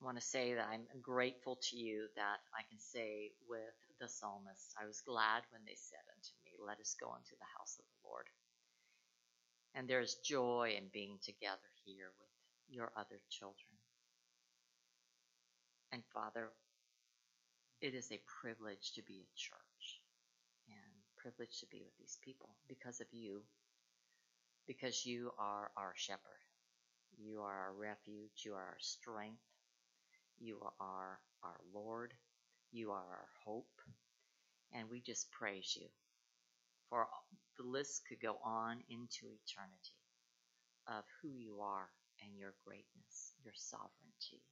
I want to say that I'm grateful to you that I can say with the psalmist, I was glad when they said unto me, Let us go into the house of the Lord. And there is joy in being together here with your other children. And Father, it is a privilege to be a church and privilege to be with these people because of you, because you are our shepherd. You are our refuge. You are our strength. You are our Lord. You are our hope. And we just praise you. For the list could go on into eternity of who you are and your greatness, your sovereignty.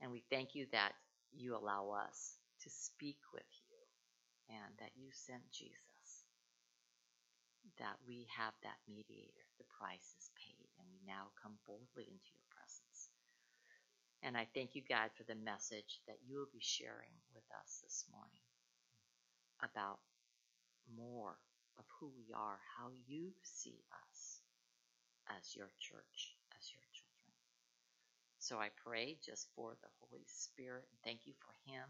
And we thank you that you allow us to speak with you and that you sent Jesus, that we have that mediator. The price is paid, and we now come boldly into your. And I thank you, God, for the message that you will be sharing with us this morning about more of who we are, how you see us as your church, as your children. So I pray just for the Holy Spirit thank you for him.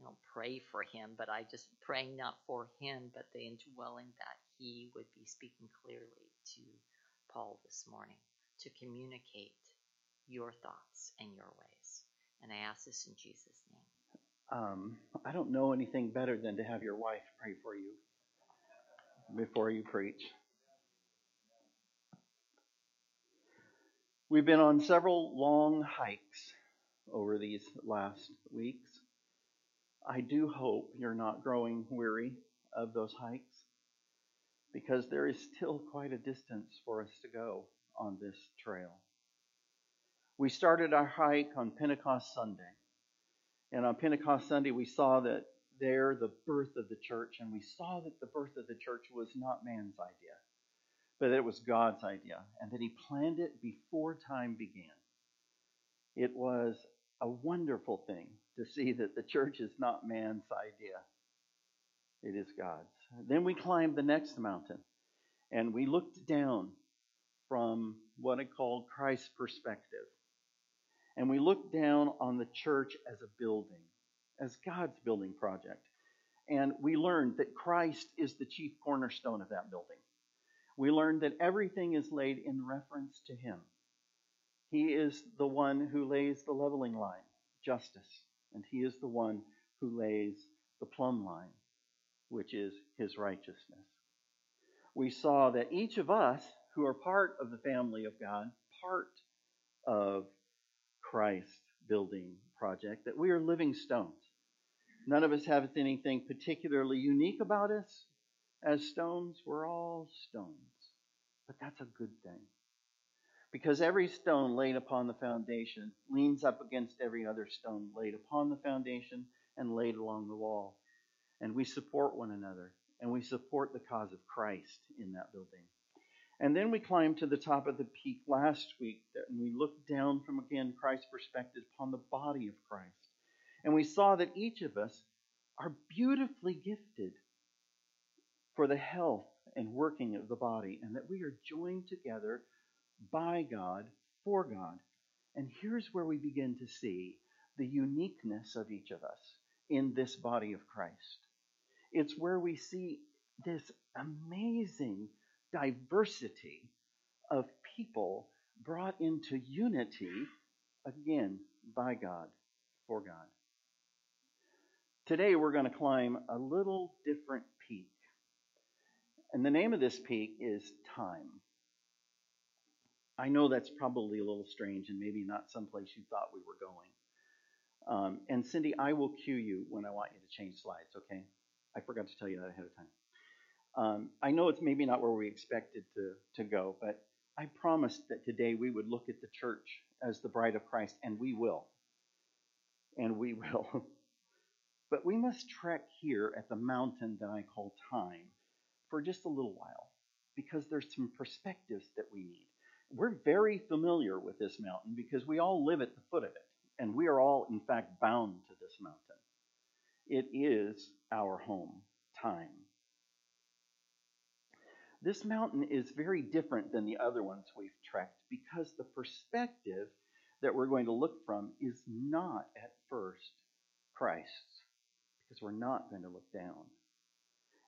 I don't pray for him, but I just pray not for him, but the indwelling that he would be speaking clearly to Paul this morning to communicate your thoughts and your ways. And I ask this in Jesus' name. Um, I don't know anything better than to have your wife pray for you before you preach. We've been on several long hikes over these last weeks. I do hope you're not growing weary of those hikes because there is still quite a distance for us to go on this trail. We started our hike on Pentecost Sunday. And on Pentecost Sunday, we saw that there the birth of the church, and we saw that the birth of the church was not man's idea, but that it was God's idea, and that He planned it before time began. It was a wonderful thing to see that the church is not man's idea, it is God's. Then we climbed the next mountain, and we looked down from what I call Christ's perspective. And we looked down on the church as a building, as God's building project. And we learned that Christ is the chief cornerstone of that building. We learned that everything is laid in reference to Him. He is the one who lays the leveling line, justice, and He is the one who lays the plumb line, which is His righteousness. We saw that each of us who are part of the family of God, part of Christ building project, that we are living stones. None of us have anything particularly unique about us as stones. We're all stones. But that's a good thing. Because every stone laid upon the foundation leans up against every other stone laid upon the foundation and laid along the wall. And we support one another, and we support the cause of Christ in that building. And then we climbed to the top of the peak last week, and we looked down from again Christ's perspective upon the body of Christ. And we saw that each of us are beautifully gifted for the health and working of the body, and that we are joined together by God for God. And here's where we begin to see the uniqueness of each of us in this body of Christ. It's where we see this amazing diversity of people brought into unity again by God, for God. Today we're going to climb a little different peak. And the name of this peak is Time. I know that's probably a little strange and maybe not someplace you thought we were going. Um, and Cindy, I will cue you when I want you to change slides, okay? I forgot to tell you that ahead of time. Um, I know it's maybe not where we expected to, to go, but I promised that today we would look at the church as the bride of Christ, and we will. And we will. but we must trek here at the mountain that I call time for just a little while because there's some perspectives that we need. We're very familiar with this mountain because we all live at the foot of it, and we are all, in fact, bound to this mountain. It is our home, time. This mountain is very different than the other ones we've trekked because the perspective that we're going to look from is not at first Christ's, because we're not going to look down.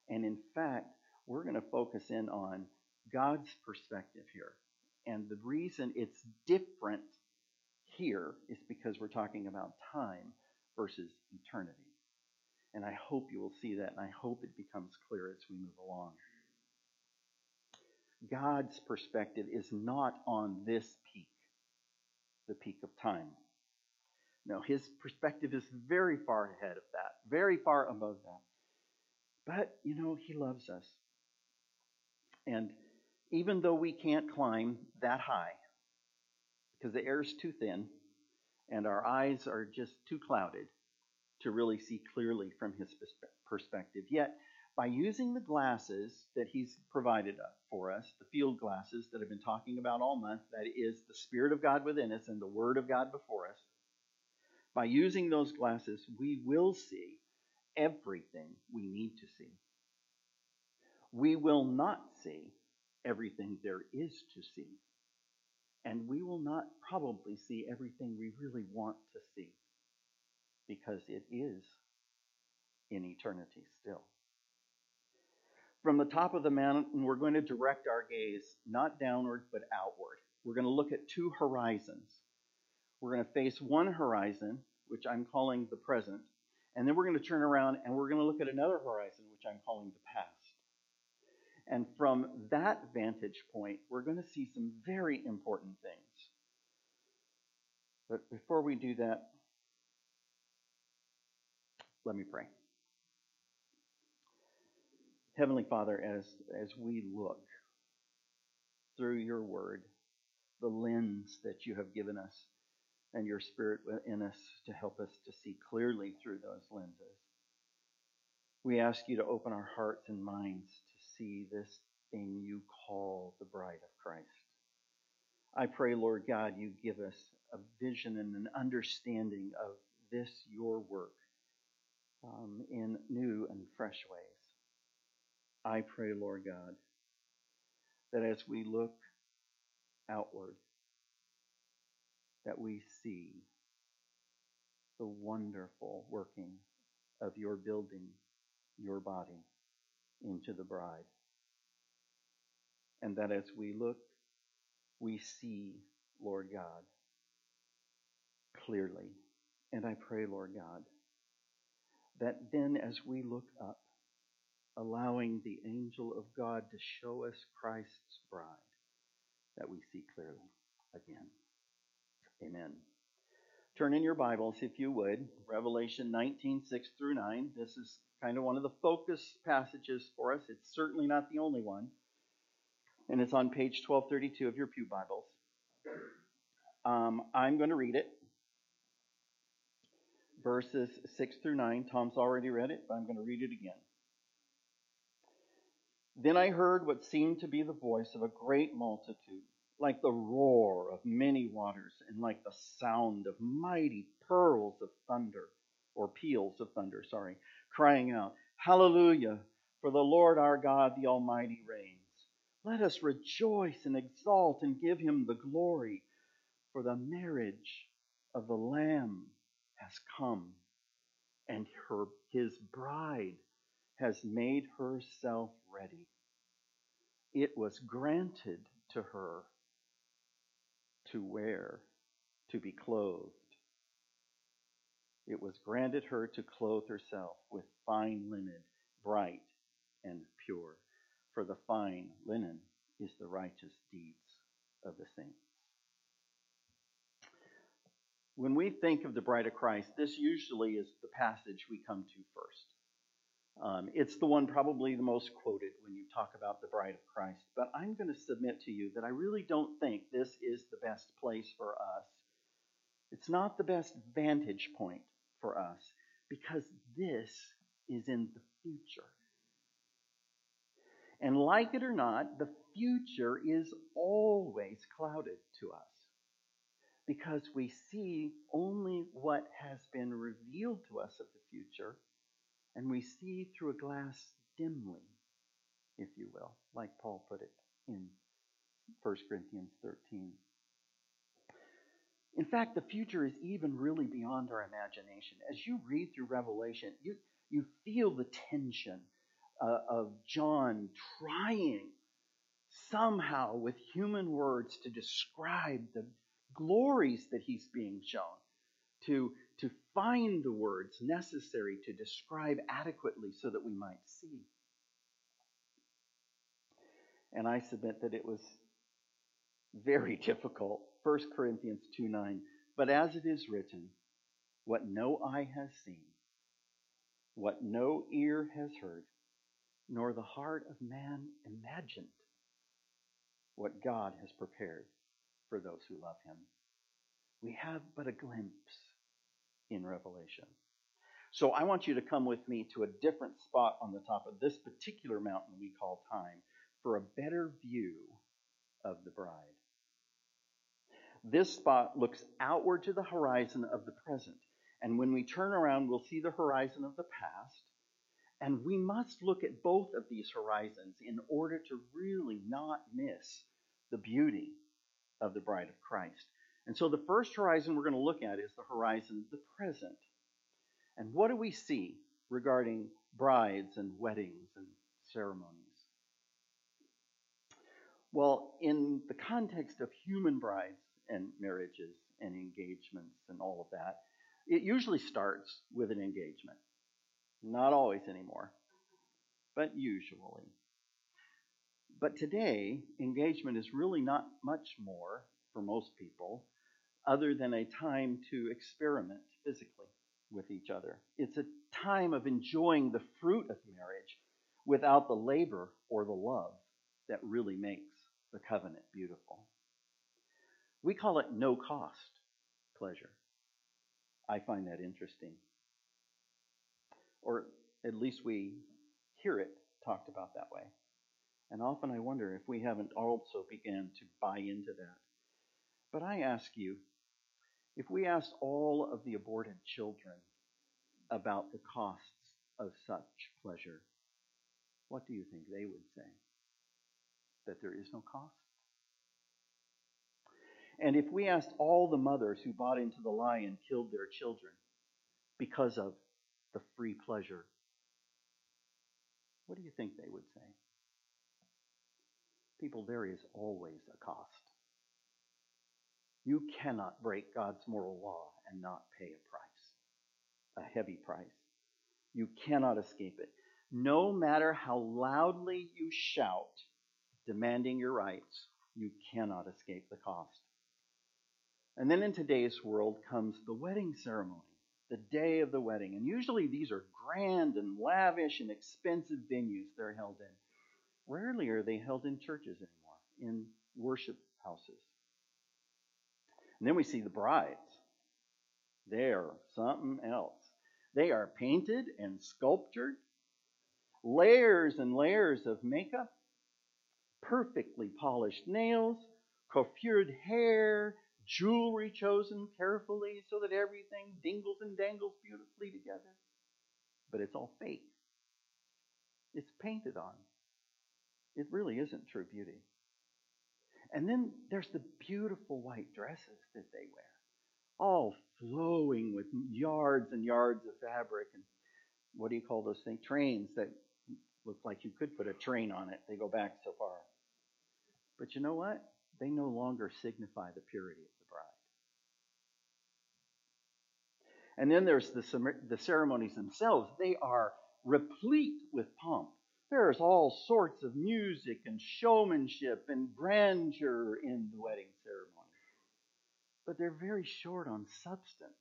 And in fact, we're going to focus in on God's perspective here. And the reason it's different here is because we're talking about time versus eternity. And I hope you will see that, and I hope it becomes clear as we move along. God's perspective is not on this peak, the peak of time. No, his perspective is very far ahead of that, very far above that. But, you know, he loves us. And even though we can't climb that high, because the air is too thin and our eyes are just too clouded to really see clearly from his perspective, yet by using the glasses that he's provided for us, the field glasses that I've been talking about all month, that is the Spirit of God within us and the Word of God before us, by using those glasses, we will see everything we need to see. We will not see everything there is to see. And we will not probably see everything we really want to see because it is in eternity still. From the top of the mountain, we're going to direct our gaze not downward but outward. We're going to look at two horizons. We're going to face one horizon, which I'm calling the present, and then we're going to turn around and we're going to look at another horizon, which I'm calling the past. And from that vantage point, we're going to see some very important things. But before we do that, let me pray. Heavenly Father, as, as we look through your word, the lens that you have given us, and your spirit in us to help us to see clearly through those lenses, we ask you to open our hearts and minds to see this thing you call the bride of Christ. I pray, Lord God, you give us a vision and an understanding of this, your work, um, in new and fresh ways. I pray, Lord God, that as we look outward, that we see the wonderful working of your building, your body into the bride. And that as we look, we see, Lord God, clearly. And I pray, Lord God, that then as we look up, allowing the angel of God to show us Christ's bride, that we see clearly again. Amen. Turn in your Bibles, if you would, Revelation 19, 6 through 9. This is kind of one of the focus passages for us. It's certainly not the only one. And it's on page 1232 of your Pew Bibles. Um, I'm going to read it. Verses 6 through 9. Tom's already read it, but I'm going to read it again. Then I heard what seemed to be the voice of a great multitude, like the roar of many waters, and like the sound of mighty pearls of thunder, or peals of thunder, sorry, crying out, Hallelujah, for the Lord our God, the Almighty, reigns. Let us rejoice and exalt and give him the glory, for the marriage of the Lamb has come, and her, his bride has made herself ready. It was granted to her to wear, to be clothed it was granted her to clothe herself with fine linen, bright and pure. For the fine linen is the righteous deeds of the saints. When we think of the bride of Christ, this usually is the passage we come to first. Um, it's the one probably the most quoted when you talk about the bride of Christ. But I'm going to submit to you that I really don't think this is the best place for us. It's not the best vantage point for us because this is in the future. And like it or not, the future is always clouded to us because we see only what has been revealed to us of the future, and we see through a glass dimly, if you will, like Paul put it in 1 Corinthians 13. In fact, the future is even really beyond our imagination. As you read through Revelation, you, you feel the tension uh, of John trying somehow with human words to describe the glories that he's being shown, to, to find the words necessary to describe adequately so that we might see. And I submit that it was very difficult. 1 Corinthians 2 9. But as it is written, what no eye has seen, what no ear has heard, nor the heart of man imagined, what God has prepared for those who love him. We have but a glimpse in Revelation. So I want you to come with me to a different spot on the top of this particular mountain we call time for a better view of the bride. This spot looks outward to the horizon of the present. And when we turn around, we'll see the horizon of the past. And we must look at both of these horizons in order to really not miss the beauty of the bride of Christ. And so the first horizon we're going to look at is the horizon of the present. And what do we see regarding brides and weddings and ceremonies? Well, in the context of human brides and marriages and engagements and all of that, it usually starts with an engagement. Not always anymore, but usually. But today, engagement is really not much more for most people other than a time to experiment physically with each other. It's a time of enjoying the fruit of marriage without the labor or the love that really makes the covenant beautiful. We call it no cost pleasure. I find that interesting. Or at least we hear it talked about that way. And often I wonder if we haven't also begun to buy into that. But I ask you, if we asked all of the aborted children about the costs of such pleasure, what do you think they would say? That there is no cost? And if we asked all the mothers who bought into the lie and killed their children because of the free pleasure, what do you think they would say? People, there is always a cost. You cannot break God's moral law and not pay a price, a heavy price. You cannot escape it. No matter how loudly you shout, demanding your rights, you cannot escape the cost. And then in today's world comes the wedding ceremony, the day of the wedding. And usually these are grand and lavish and expensive venues they're held in. Rarely are they held in churches anymore, in worship houses. And then we see the brides. They're something else. They are painted and sculptured, layers and layers of makeup, perfectly polished nails, coiffured hair, jewelry chosen carefully so that everything dingles and dangles beautifully together. But it's all fake. It's painted on. It really isn't true beauty. And then there's the beautiful white dresses that they wear, all flowing with yards and yards of fabric and what do you call those things? Trains that look like you could put a train on it. They go back so far. But you know what? They no longer signify the purity of the bride. And then there's the, the ceremonies themselves. They are replete with pomp. There's all sorts of music and showmanship and grandeur in the wedding ceremony. But they're very short on substance.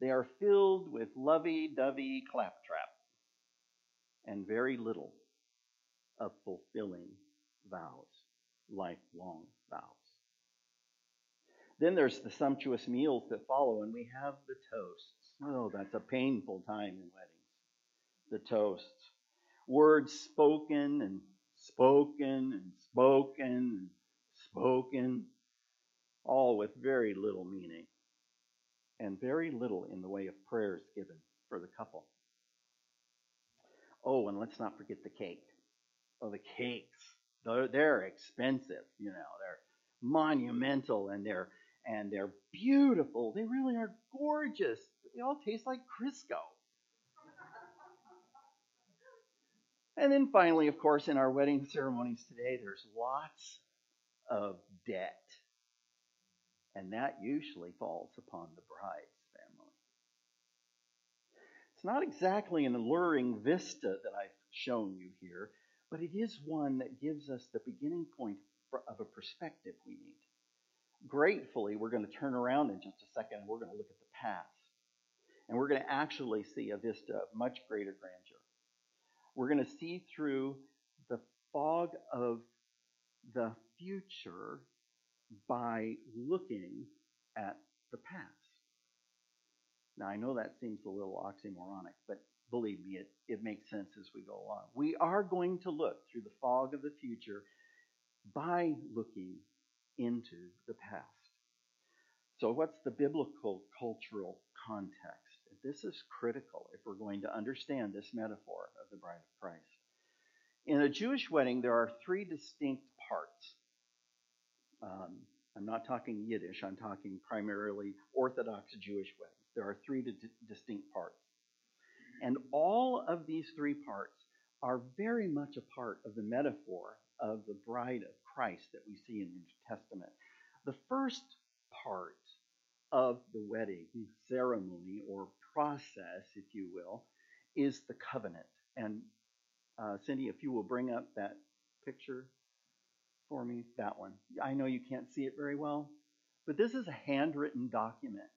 They are filled with lovey dovey claptrap and very little of fulfilling vows, lifelong vows. Then there's the sumptuous meals that follow, and we have the toasts. Oh, that's a painful time in weddings the toasts. Words spoken and spoken and spoken and spoken, all with very little meaning and very little in the way of prayers given for the couple. Oh, and let's not forget the cake. Oh, the cakes. They're, they're expensive, you know. They're monumental and they're and they're beautiful. They really are gorgeous. They all taste like Crisco. And then finally, of course, in our wedding ceremonies today, there's lots of debt. And that usually falls upon the bride's family. It's not exactly an alluring vista that I've shown you here, but it is one that gives us the beginning point of a perspective we need. Gratefully, we're going to turn around in just a second and we're going to look at the past. And we're going to actually see a vista of much greater grandeur. We're going to see through the fog of the future by looking at the past. Now, I know that seems a little oxymoronic, but believe me, it, it makes sense as we go along. We are going to look through the fog of the future by looking into the past. So, what's the biblical cultural context? This is critical if we're going to understand this metaphor of the bride of Christ. In a Jewish wedding, there are three distinct parts. Um, I'm not talking Yiddish, I'm talking primarily Orthodox Jewish weddings. There are three d- distinct parts. And all of these three parts are very much a part of the metaphor of the bride of Christ that we see in the New Testament. The first part of the wedding ceremony or process, if you will, is the covenant. And uh, Cindy, if you will bring up that picture for me, that one. I know you can't see it very well, but this is a handwritten document.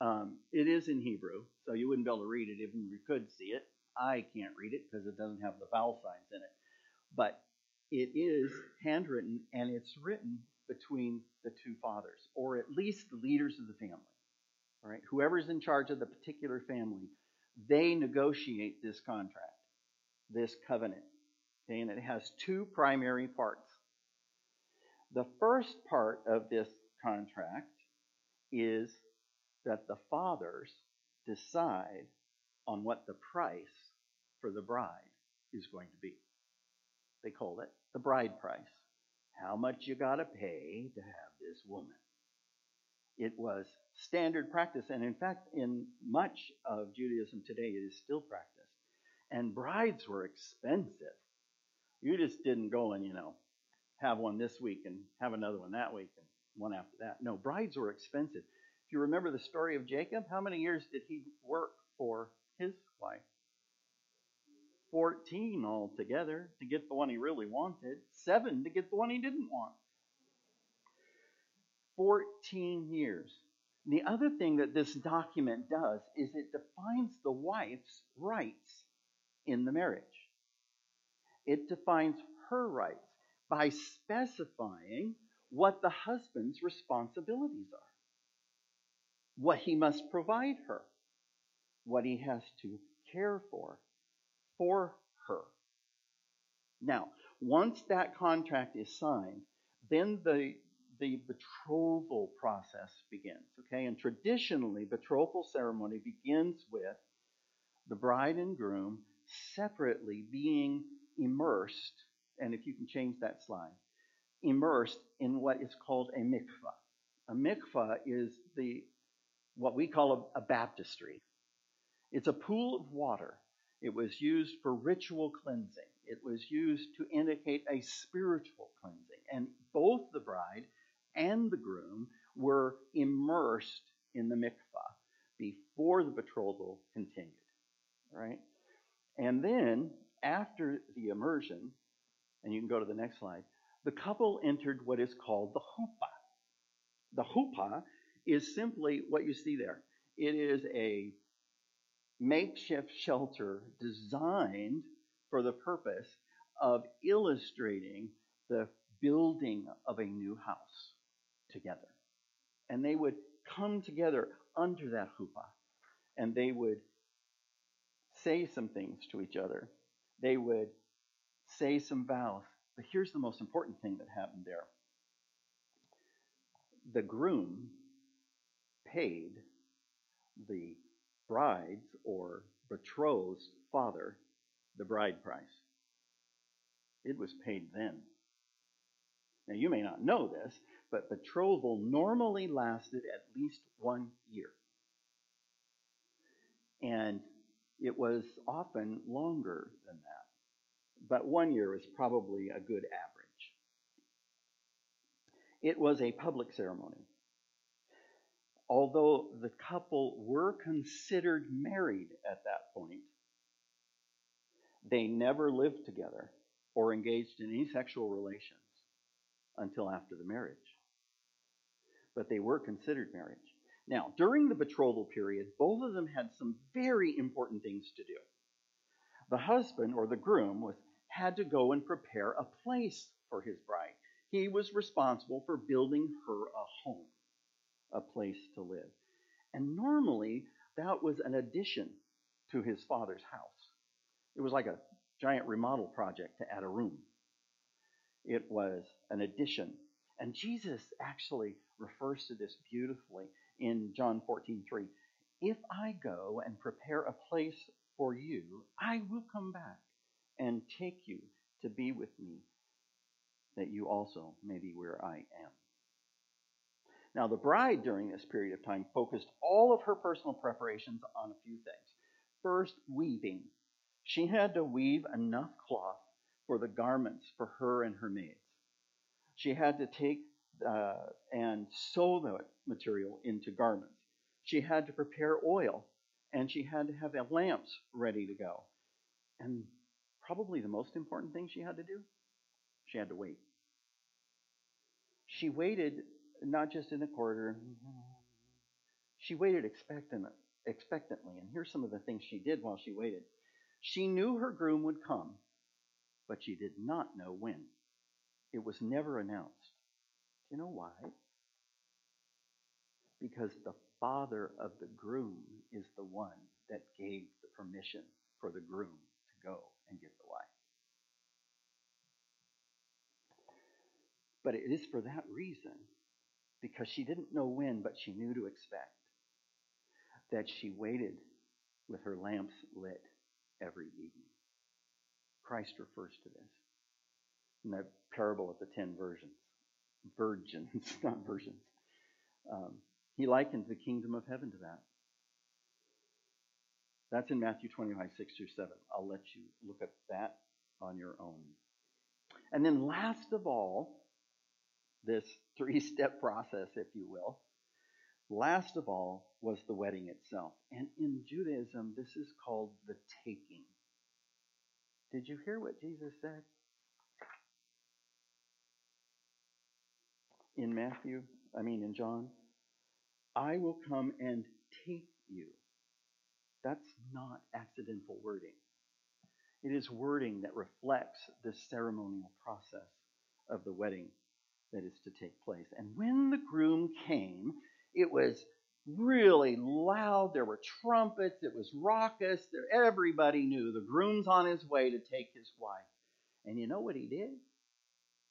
Um, it is in Hebrew, so you wouldn't be able to read it even if you could see it. I can't read it because it doesn't have the vowel signs in it. But it is handwritten and it's written between the two fathers, or at least the leaders of the family. All right, whoever's in charge of the particular family, they negotiate this contract, this covenant. Okay, and it has two primary parts. The first part of this contract is that the fathers decide on what the price for the bride is going to be. They call it the bride price. How much you got to pay to have this woman. It was standard practice, and in fact, in much of Judaism today, it is still practiced. And brides were expensive. You just didn't go and, you know, have one this week and have another one that week and one after that. No, brides were expensive. If you remember the story of Jacob, how many years did he work for his wife? 14 altogether to get the one he really wanted, seven to get the one he didn't want. 14 years. The other thing that this document does is it defines the wife's rights in the marriage. It defines her rights by specifying what the husband's responsibilities are, what he must provide her, what he has to care for, for her. Now, once that contract is signed, then the the betrothal process begins. Okay, and traditionally, betrothal ceremony begins with the bride and groom separately being immersed and if you can change that slide, immersed in what is called a mikvah. A mikvah is the what we call a, a baptistry. It's a pool of water. It was used for ritual cleansing. It was used to indicate a spiritual cleansing. And both the bride and the groom were immersed in the mikvah before the betrothal continued. Right? And then, after the immersion, and you can go to the next slide, the couple entered what is called the chuppah. The chuppah is simply what you see there. It is a makeshift shelter designed for the purpose of illustrating the building of a new house together. And they would come together under that chuppah and they would say some things to each other. They would say some vows. But here's the most important thing that happened there the groom paid the bride's or betrothed's father the bride price. It was paid then. Now, you may not know this, but betrothal normally lasted at least one year. And it was often longer than that. But one year is probably a good average. It was a public ceremony. Although the couple were considered married at that point, they never lived together or engaged in any sexual relations until after the marriage. But they were considered marriage. Now, during the betrothal period, both of them had some very important things to do. The husband or the groom was had to go and prepare a place for his bride. He was responsible for building her a home, a place to live. And normally that was an addition to his father's house. It was like a giant remodel project to add a room. It was an addition. And Jesus actually refers to this beautifully in John 14:3. If I go and prepare a place for you, I will come back and take you to be with me, that you also may be where I am. Now, the bride during this period of time focused all of her personal preparations on a few things. First, weaving. She had to weave enough cloth for the garments for her and her maids. She had to take uh, and sew the material into garments. She had to prepare oil, and she had to have lamps ready to go. And probably the most important thing she had to do, she had to wait. She waited not just in the corridor, she waited expectant, expectantly. And here's some of the things she did while she waited. She knew her groom would come, but she did not know when. It was never announced. You know why? Because the father of the groom is the one that gave the permission for the groom to go and get the wife. But it is for that reason, because she didn't know when, but she knew to expect, that she waited with her lamps lit every evening. Christ refers to this in the parable of the ten virgins virgins, not virgins. Um, he likened the kingdom of heaven to that. That's in Matthew 25, 6 through 7. I'll let you look at that on your own. And then, last of all, this three step process, if you will, last of all was the wedding itself. And in Judaism, this is called the taking. Did you hear what Jesus said? In Matthew, I mean in John, I will come and take you. That's not accidental wording. It is wording that reflects the ceremonial process of the wedding that is to take place. And when the groom came, it was really loud. There were trumpets. It was raucous. Everybody knew the groom's on his way to take his wife. And you know what he did?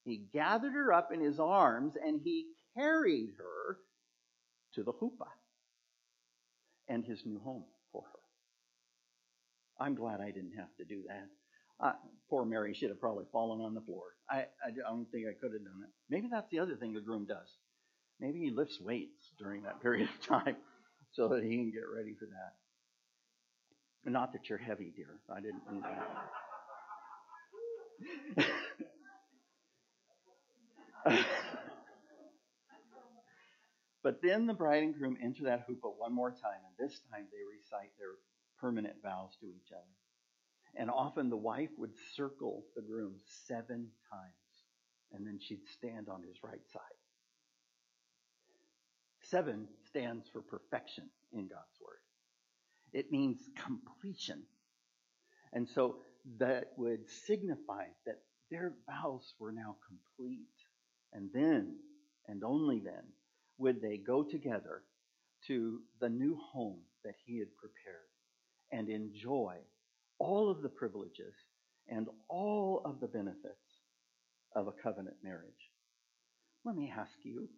He gathered her up in his arms and he carried her to the chuppah and his new home for her. I'm glad I didn't have to do that. Uh, poor Mary should have probably fallen on the floor. I, I, I don't think I could have done it. Maybe that's the other thing the groom does. Maybe he lifts weights during that period of time so that he can get ready for that. Not that you're heavy, dear. I didn't mean that. but then the bride and groom enter that chuppah one more time, and this time they recite their permanent vows to each other. And often the wife would circle the groom seven times, and then she'd stand on his right side. Seven stands for perfection in God's Word. It means completion. And so that would signify that their vows were now complete and then, and only then, would they go together to the new home that he had prepared and enjoy all of the privileges and all of the benefits of a covenant marriage. Let me ask you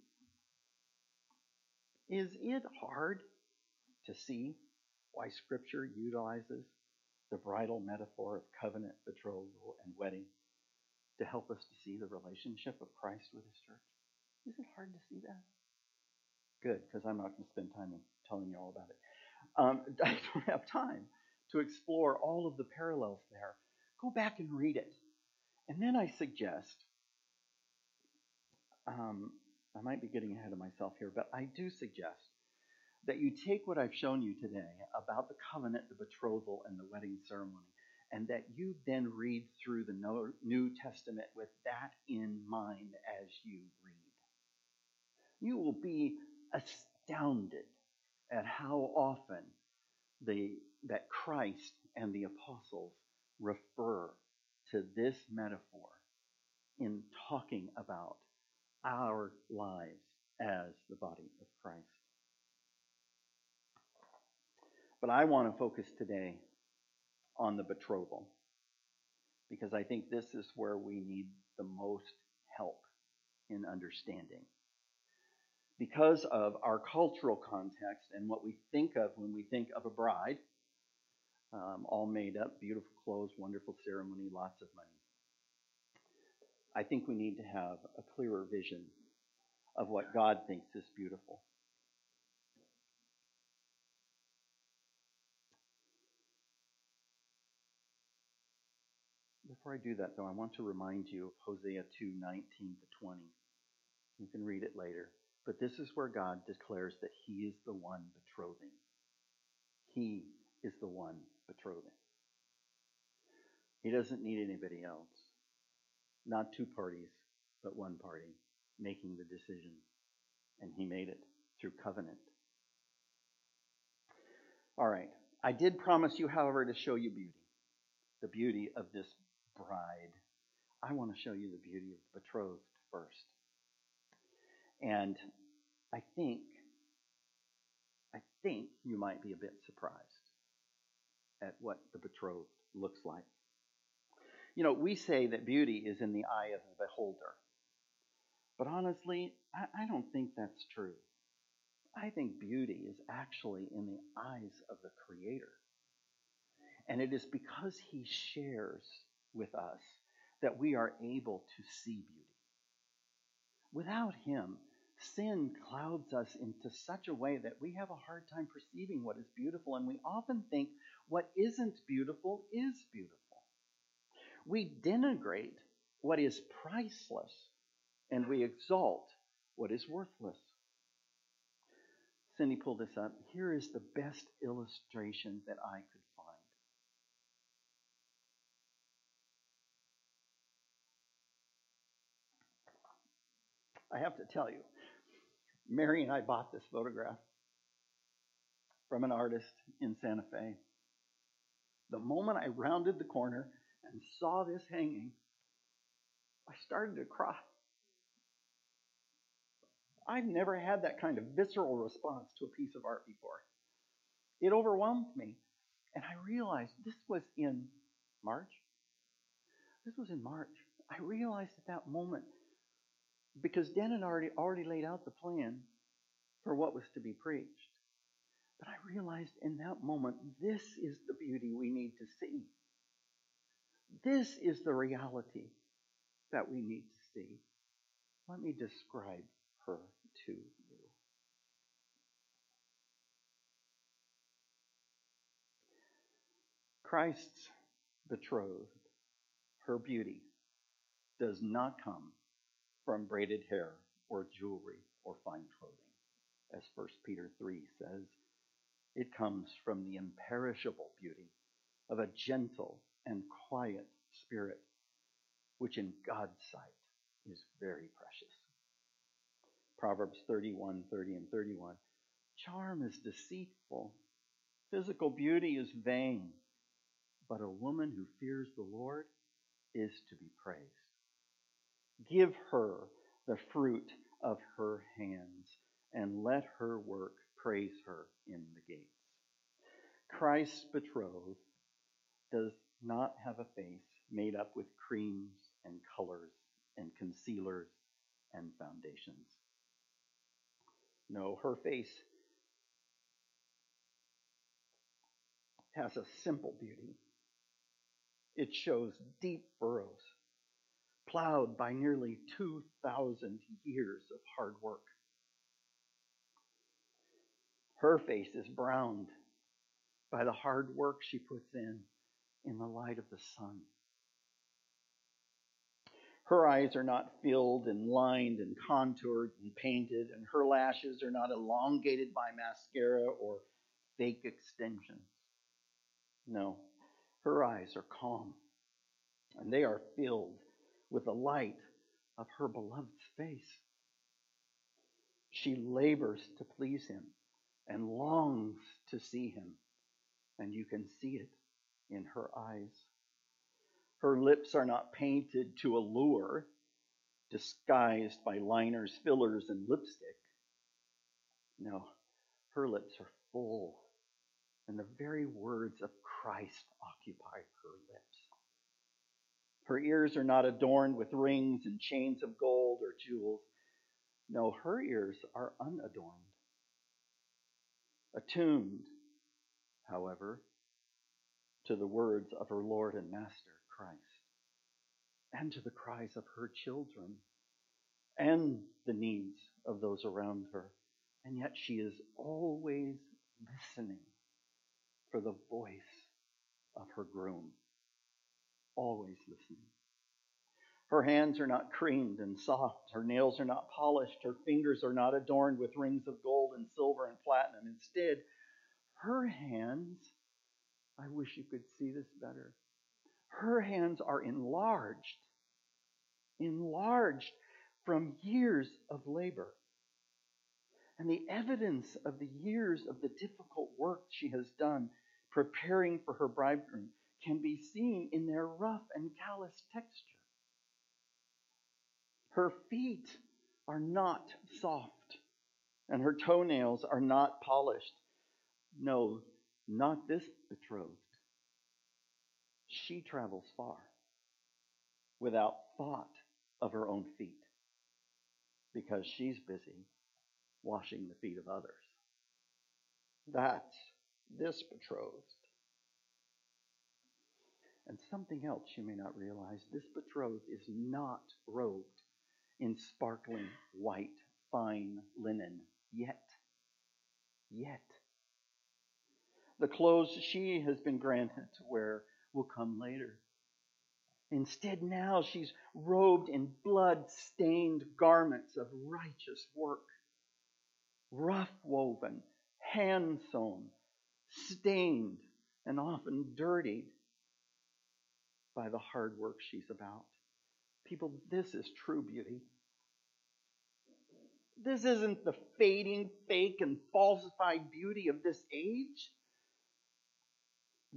is it hard to see why Scripture utilizes the bridal metaphor of covenant, betrothal, and wedding to help us to see the relationship of Christ with his church? Is it hard to see that? Good, because I'm not going to spend time telling you all about it. Um, I don't have time to explore all of the parallels there. Go back and read it. And then I suggest, um, I might be getting ahead of myself here, but I do suggest that you take what I've shown you today about the covenant, the betrothal, and the wedding ceremony, and that you then read through the New Testament with that in mind as you read. You will be astounded at how often the, that Christ and the apostles refer to this metaphor in talking about our lives as the body of Christ. But I want to focus today on the betrothal because I think this is where we need the most help in understanding. Because of our cultural context and what we think of when we think of a bride, um, all made up, beautiful clothes, wonderful ceremony, lots of money. I think we need to have a clearer vision of what God thinks is beautiful. Before I do that, though, I want to remind you of Hosea 2 19 to 20. You can read it later. But this is where God declares that He is the one betrothing. He is the one betrothing. He doesn't need anybody else. Not two parties, but one party making the decision. And He made it through covenant. All right. I did promise you, however, to show you beauty. The beauty of this bride. I want to show you the beauty of the betrothed first. And I think, I think you might be a bit surprised at what the betrothed looks like. You know, we say that beauty is in the eye of the beholder. But honestly, I, I don't think that's true. I think beauty is actually in the eyes of the Creator. And it is because He shares with us that we are able to see beauty. Without Him, sin clouds us into such a way that we have a hard time perceiving what is beautiful, and we often think what isn't beautiful is beautiful. We denigrate what is priceless, and we exalt what is worthless. Cindy pulled this up. Here is the best illustration that I could I have to tell you, Mary and I bought this photograph from an artist in Santa Fe. The moment I rounded the corner and saw this hanging, I started to cry. I've never had that kind of visceral response to a piece of art before. It overwhelmed me. And I realized this was in March. This was in March. I realized at that moment because had already, already laid out the plan for what was to be preached. But I realized in that moment, this is the beauty we need to see. This is the reality that we need to see. Let me describe her to you. Christ's betrothed, her beauty, does not come from braided hair or jewelry or fine clothing. As 1 Peter 3 says, it comes from the imperishable beauty of a gentle and quiet spirit, which in God's sight is very precious. Proverbs 31, 30, and 31. Charm is deceitful. Physical beauty is vain. But a woman who fears the Lord is to be praised. Give her the fruit of her hands, and let her work praise her in the gates. Christ's betrothed does not have a face made up with creams and colors and concealers and foundations. No, her face has a simple beauty. It shows deep furrows plowed by nearly 2,000 years of hard work. Her face is browned by the hard work she puts in in the light of the sun. Her eyes are not filled and lined and contoured and painted, and her lashes are not elongated by mascara or fake extensions. No, her eyes are calm, and they are filled with the light of her beloved's face. She labors to please him and longs to see him, and you can see it in her eyes. Her lips are not painted to allure, disguised by liners, fillers, and lipstick. No, her lips are full, and the very words of Christ occupy her lips. Her ears are not adorned with rings and chains of gold or jewels. No, her ears are unadorned. Attuned, however, to the words of her Lord and Master. Christ and to the cries of her children and the needs of those around her. And yet she is always listening for the voice of her groom. Always listening. Her hands are not creamed and soft. Her nails are not polished. Her fingers are not adorned with rings of gold and silver and platinum. Instead, her hands, I wish you could see this better her hands are enlarged, enlarged from years of labor. And the evidence of the years of the difficult work she has done preparing for her bridegroom can be seen in their rough and callous texture. Her feet are not soft, and her toenails are not polished. No, not this betrothed she travels far without thought of her own feet because she's busy washing the feet of others. That's this betrothed. And something else you may not realize this betrothed is not robed in sparkling white, fine linen yet. Yet. The clothes she has been granted to wear will come later. Instead, now she's robed in blood stained garments of righteous work, rough woven, hand sewn, stained, and often dirtied by the hard work she's about. People, this is true beauty. This isn't the fading, fake, and falsified beauty of this age.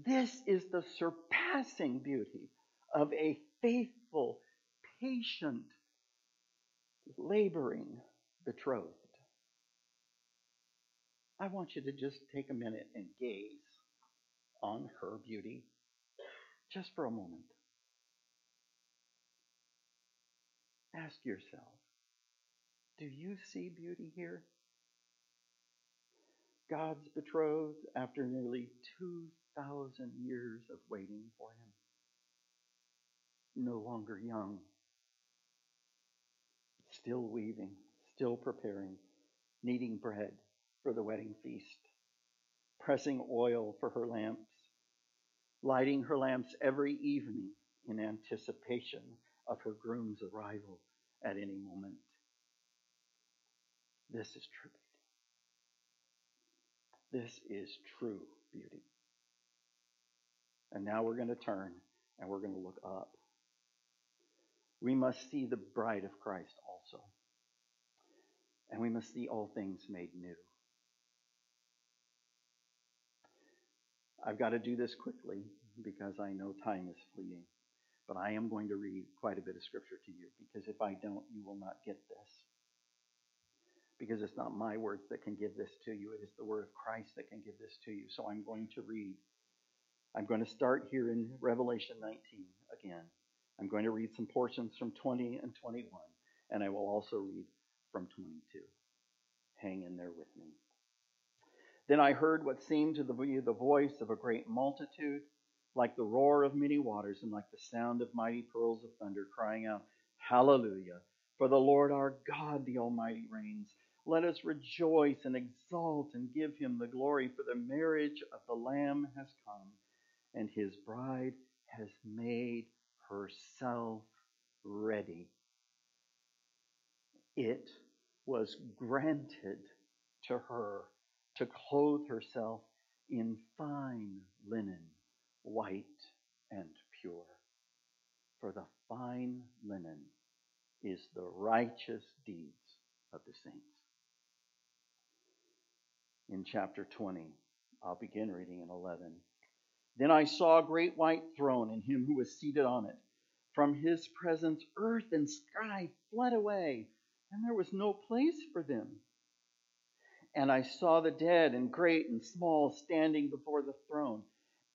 This is the surpassing beauty of a faithful, patient, laboring betrothed. I want you to just take a minute and gaze on her beauty just for a moment. Ask yourself do you see beauty here? God's betrothed after nearly two thousand years of waiting for him. No longer young, still weaving, still preparing, kneading bread for the wedding feast, pressing oil for her lamps, lighting her lamps every evening in anticipation of her groom's arrival at any moment. This is true beauty. This is true beauty. And now we're going to turn and we're going to look up. We must see the bride of Christ also. And we must see all things made new. I've got to do this quickly because I know time is fleeting. But I am going to read quite a bit of scripture to you because if I don't, you will not get this. Because it's not my words that can give this to you, it is the word of Christ that can give this to you. So I'm going to read I'm going to start here in Revelation 19 again. I'm going to read some portions from 20 and 21, and I will also read from 22. Hang in there with me. Then I heard what seemed to be the voice of a great multitude, like the roar of many waters, and like the sound of mighty pearls of thunder, crying out, Hallelujah. For the Lord our God, the Almighty, reigns. Let us rejoice and exult and give him the glory, for the marriage of the Lamb has come, and his bride has made herself ready. It was granted to her to clothe herself in fine linen, white and pure. For the fine linen is the righteous deeds of the saints. In chapter 20, I'll begin reading in 11. Then I saw a great white throne and him who was seated on it. From his presence, earth and sky fled away, and there was no place for them. And I saw the dead and great and small standing before the throne,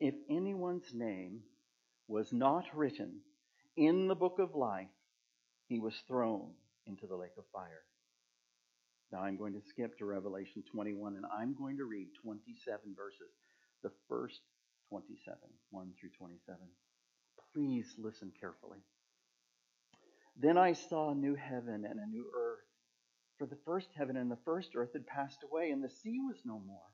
If anyone's name was not written in the book of life, he was thrown into the lake of fire. Now I'm going to skip to Revelation 21 and I'm going to read 27 verses. The first 27, 1 through 27. Please listen carefully. Then I saw a new heaven and a new earth. For the first heaven and the first earth had passed away, and the sea was no more.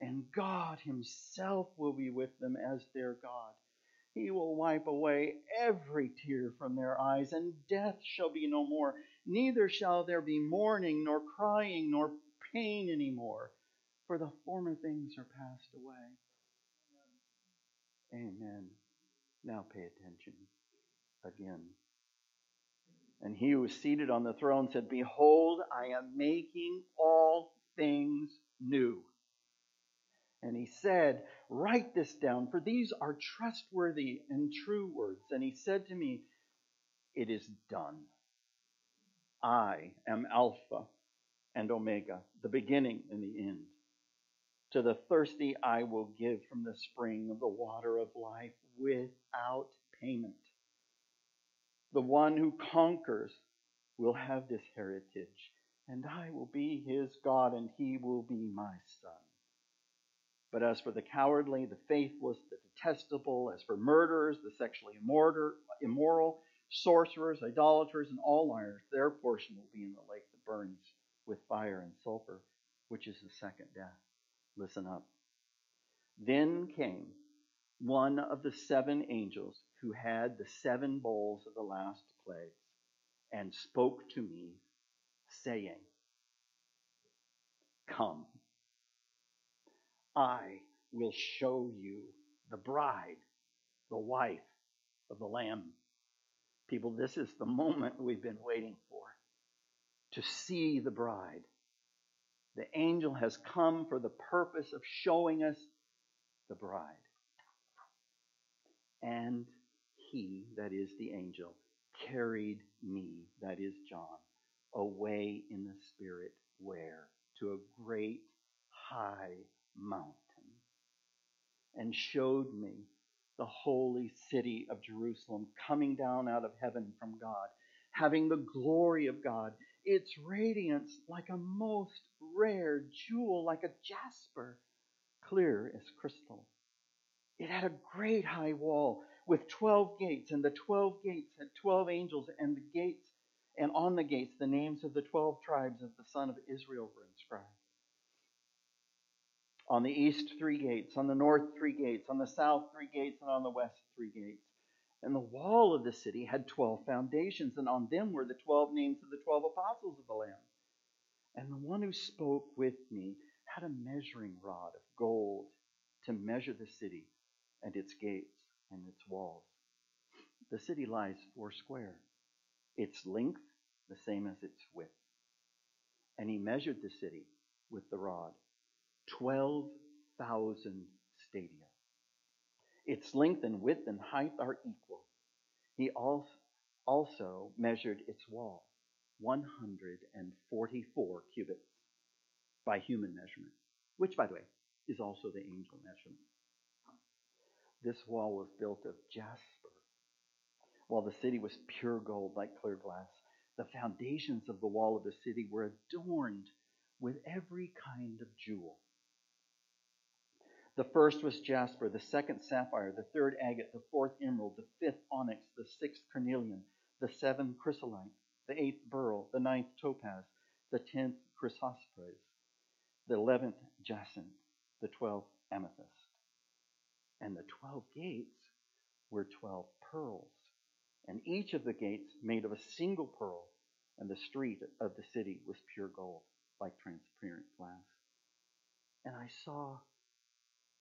and God himself will be with them as their God. He will wipe away every tear from their eyes, and death shall be no more. Neither shall there be mourning, nor crying, nor pain anymore, for the former things are passed away. Amen. Now pay attention again. And he who was seated on the throne said, Behold, I am making all things new. And he said, Write this down, for these are trustworthy and true words. And he said to me, It is done. I am Alpha and Omega, the beginning and the end. To the thirsty I will give from the spring of the water of life without payment. The one who conquers will have this heritage, and I will be his God, and he will be my son. But as for the cowardly, the faithless, the detestable, as for murderers, the sexually immoral, sorcerers, idolaters, and all liars, their portion will be in the lake that burns with fire and sulfur, which is the second death. Listen up. Then came one of the seven angels who had the seven bowls of the last plagues and spoke to me, saying, Come, I will show you the bride, the wife of the Lamb. People, this is the moment we've been waiting for to see the bride. The angel has come for the purpose of showing us the bride. And he, that is the angel, carried me, that is John, away in the Spirit, where? To a great high mountain, and showed me the holy city of Jerusalem coming down out of heaven from God, having the glory of God, its radiance like a most rare jewel, like a jasper, clear as crystal. It had a great high wall with 12 gates, and the 12 gates had 12 angels, and the gates, and on the gates, the names of the 12 tribes of the son of Israel were inscribed. On the east, three gates, on the north, three gates, on the south, three gates, and on the west, three gates. And the wall of the city had 12 foundations, and on them were the 12 names of the 12 apostles of the Lamb. And the one who spoke with me had a measuring rod of gold to measure the city and its gates and its walls. The city lies four square, its length the same as its width. And he measured the city with the rod, 12,000 stadia. Its length and width and height are equal. He also measured its wall, 144 cubits by human measurement, which, by the way, is also the angel measurement. This wall was built of jasper, while the city was pure gold like clear glass. The foundations of the wall of the city were adorned with every kind of jewel. The first was jasper, the second sapphire, the third agate, the fourth emerald, the fifth onyx, the sixth carnelian, the seventh chrysolite, the eighth beryl, the ninth topaz, the tenth chrysoprase, the eleventh jacinth, the twelfth amethyst. And the twelve gates were twelve pearls, and each of the gates made of a single pearl, and the street of the city was pure gold, like transparent glass. And I saw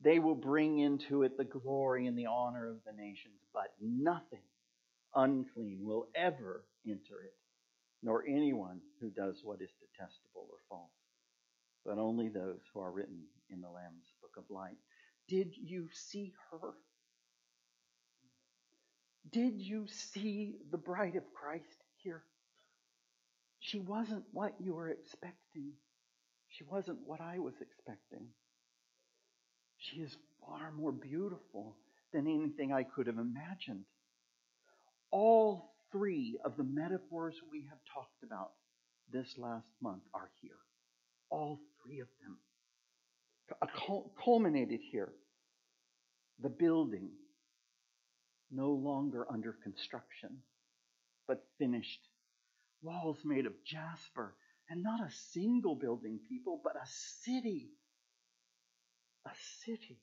They will bring into it the glory and the honor of the nations, but nothing unclean will ever enter it, nor anyone who does what is detestable or false, but only those who are written in the Lamb's book of life. Did you see her? Did you see the bride of Christ here? She wasn't what you were expecting. She wasn't what I was expecting. She is far more beautiful than anything I could have imagined. All three of the metaphors we have talked about this last month are here. All three of them culminated here. The building, no longer under construction, but finished. Walls made of jasper, and not a single building, people, but a city. A city.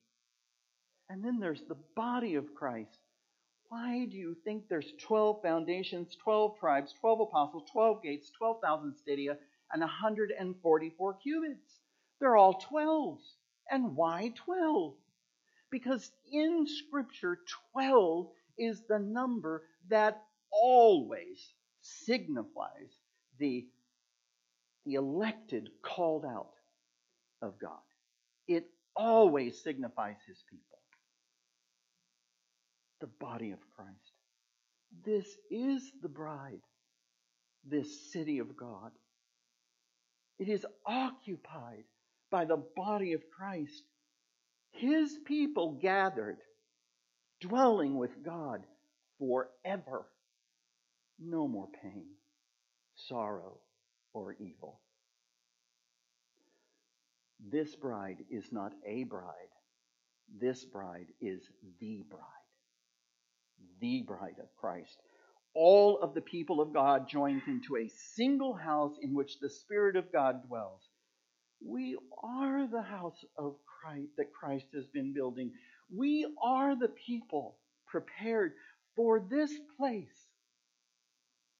And then there's the body of Christ. Why do you think there's 12 foundations, 12 tribes, 12 apostles, 12 gates, 12,000 stadia, and 144 cubits? They're all 12s. And why 12? Because in Scripture, 12 is the number that always signifies the, the elected, called out of God. It always signifies his people. The body of Christ. This is the bride, this city of God. It is occupied by the body of Christ. His people gathered, dwelling with God forever. No more pain, sorrow, or evil. This bride is not a bride. This bride is the bride. The bride of Christ. All of the people of God joined into a single house in which the Spirit of God dwells. We are the house of Christ that Christ has been building. We are the people prepared for this place.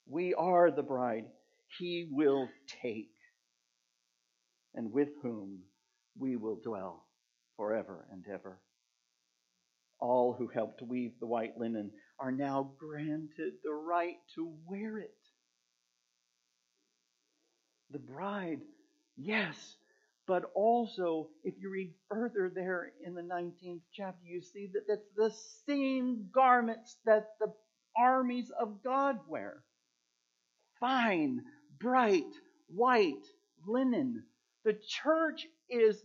We are the bride he will take, and with whom we will dwell forever and ever. All who helped weave the white linen are now granted the right to wear it. The bride, yes, but also, if you read further there in the 19th chapter, you see that that's the same garments that the armies of God wear fine, bright, white linen. The church is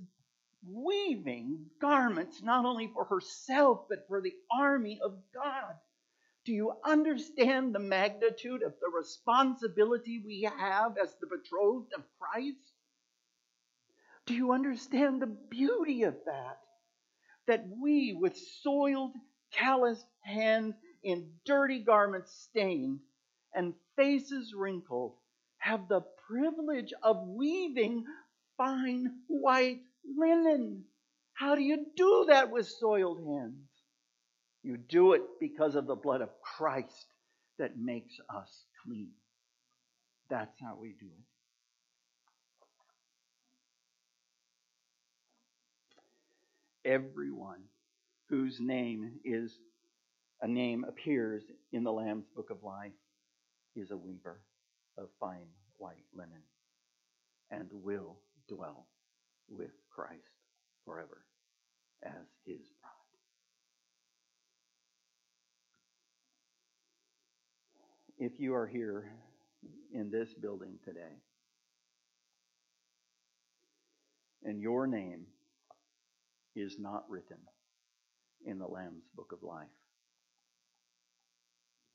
weaving garments not only for herself, but for the army of God Do you understand the magnitude of the responsibility we have as the betrothed of Christ? Do you understand the beauty of that? That we, with soiled, calloused hands in dirty garments stained and faces wrinkled, have the privilege of weaving fine white linen. How do you do that with soiled hands? You do it because of the blood of Christ that makes us clean. That's how we do it. Everyone whose name is a name appears in the Lamb's book of life is a weaver of fine white linen and will dwell with Christ forever as his bride. If you are here in this building today and your name is not written in the Lamb's book of life,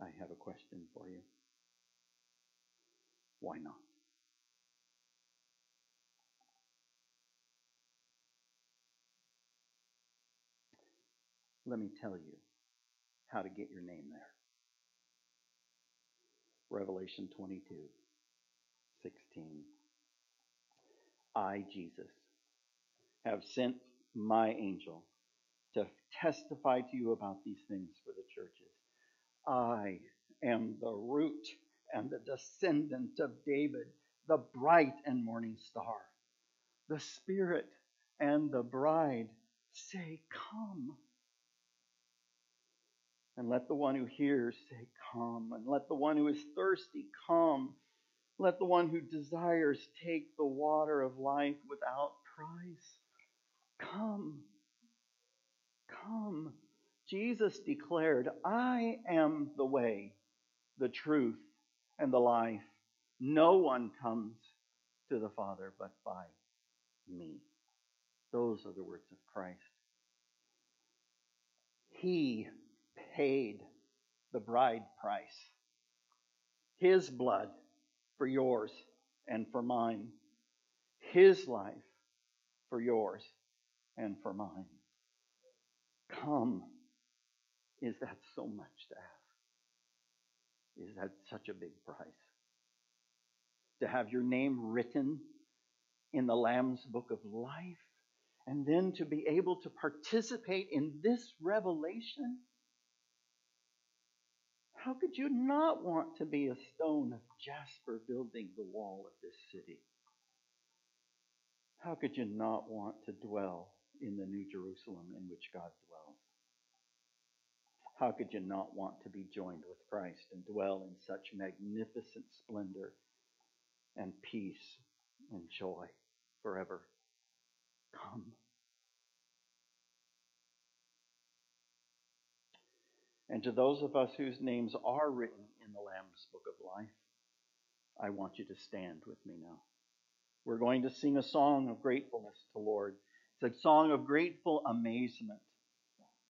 I have a question for you. Why not? Let me tell you how to get your name there. Revelation 22, 16. I, Jesus, have sent my angel to testify to you about these things for the churches. I am the root and the descendant of David, the bright and morning star. The Spirit and the bride say, Come. And let the one who hears say, Come. And let the one who is thirsty come. Let the one who desires take the water of life without price. Come. Come. Jesus declared, I am the way, the truth, and the life. No one comes to the Father but by me. Those are the words of Christ. He paid the bride price. His blood for yours and for mine. His life for yours and for mine. Come. Is that so much to ask? Is that such a big price? To have your name written in the Lamb's book of life and then to be able to participate in this revelation? How could you not want to be a stone of jasper building the wall of this city? How could you not want to dwell in the New Jerusalem in which God dwells? How could you not want to be joined with Christ and dwell in such magnificent splendor and peace and joy forever? Come. And to those of us whose names are written in the Lamb's Book of Life, I want you to stand with me now. We're going to sing a song of gratefulness to Lord. It's a song of grateful amazement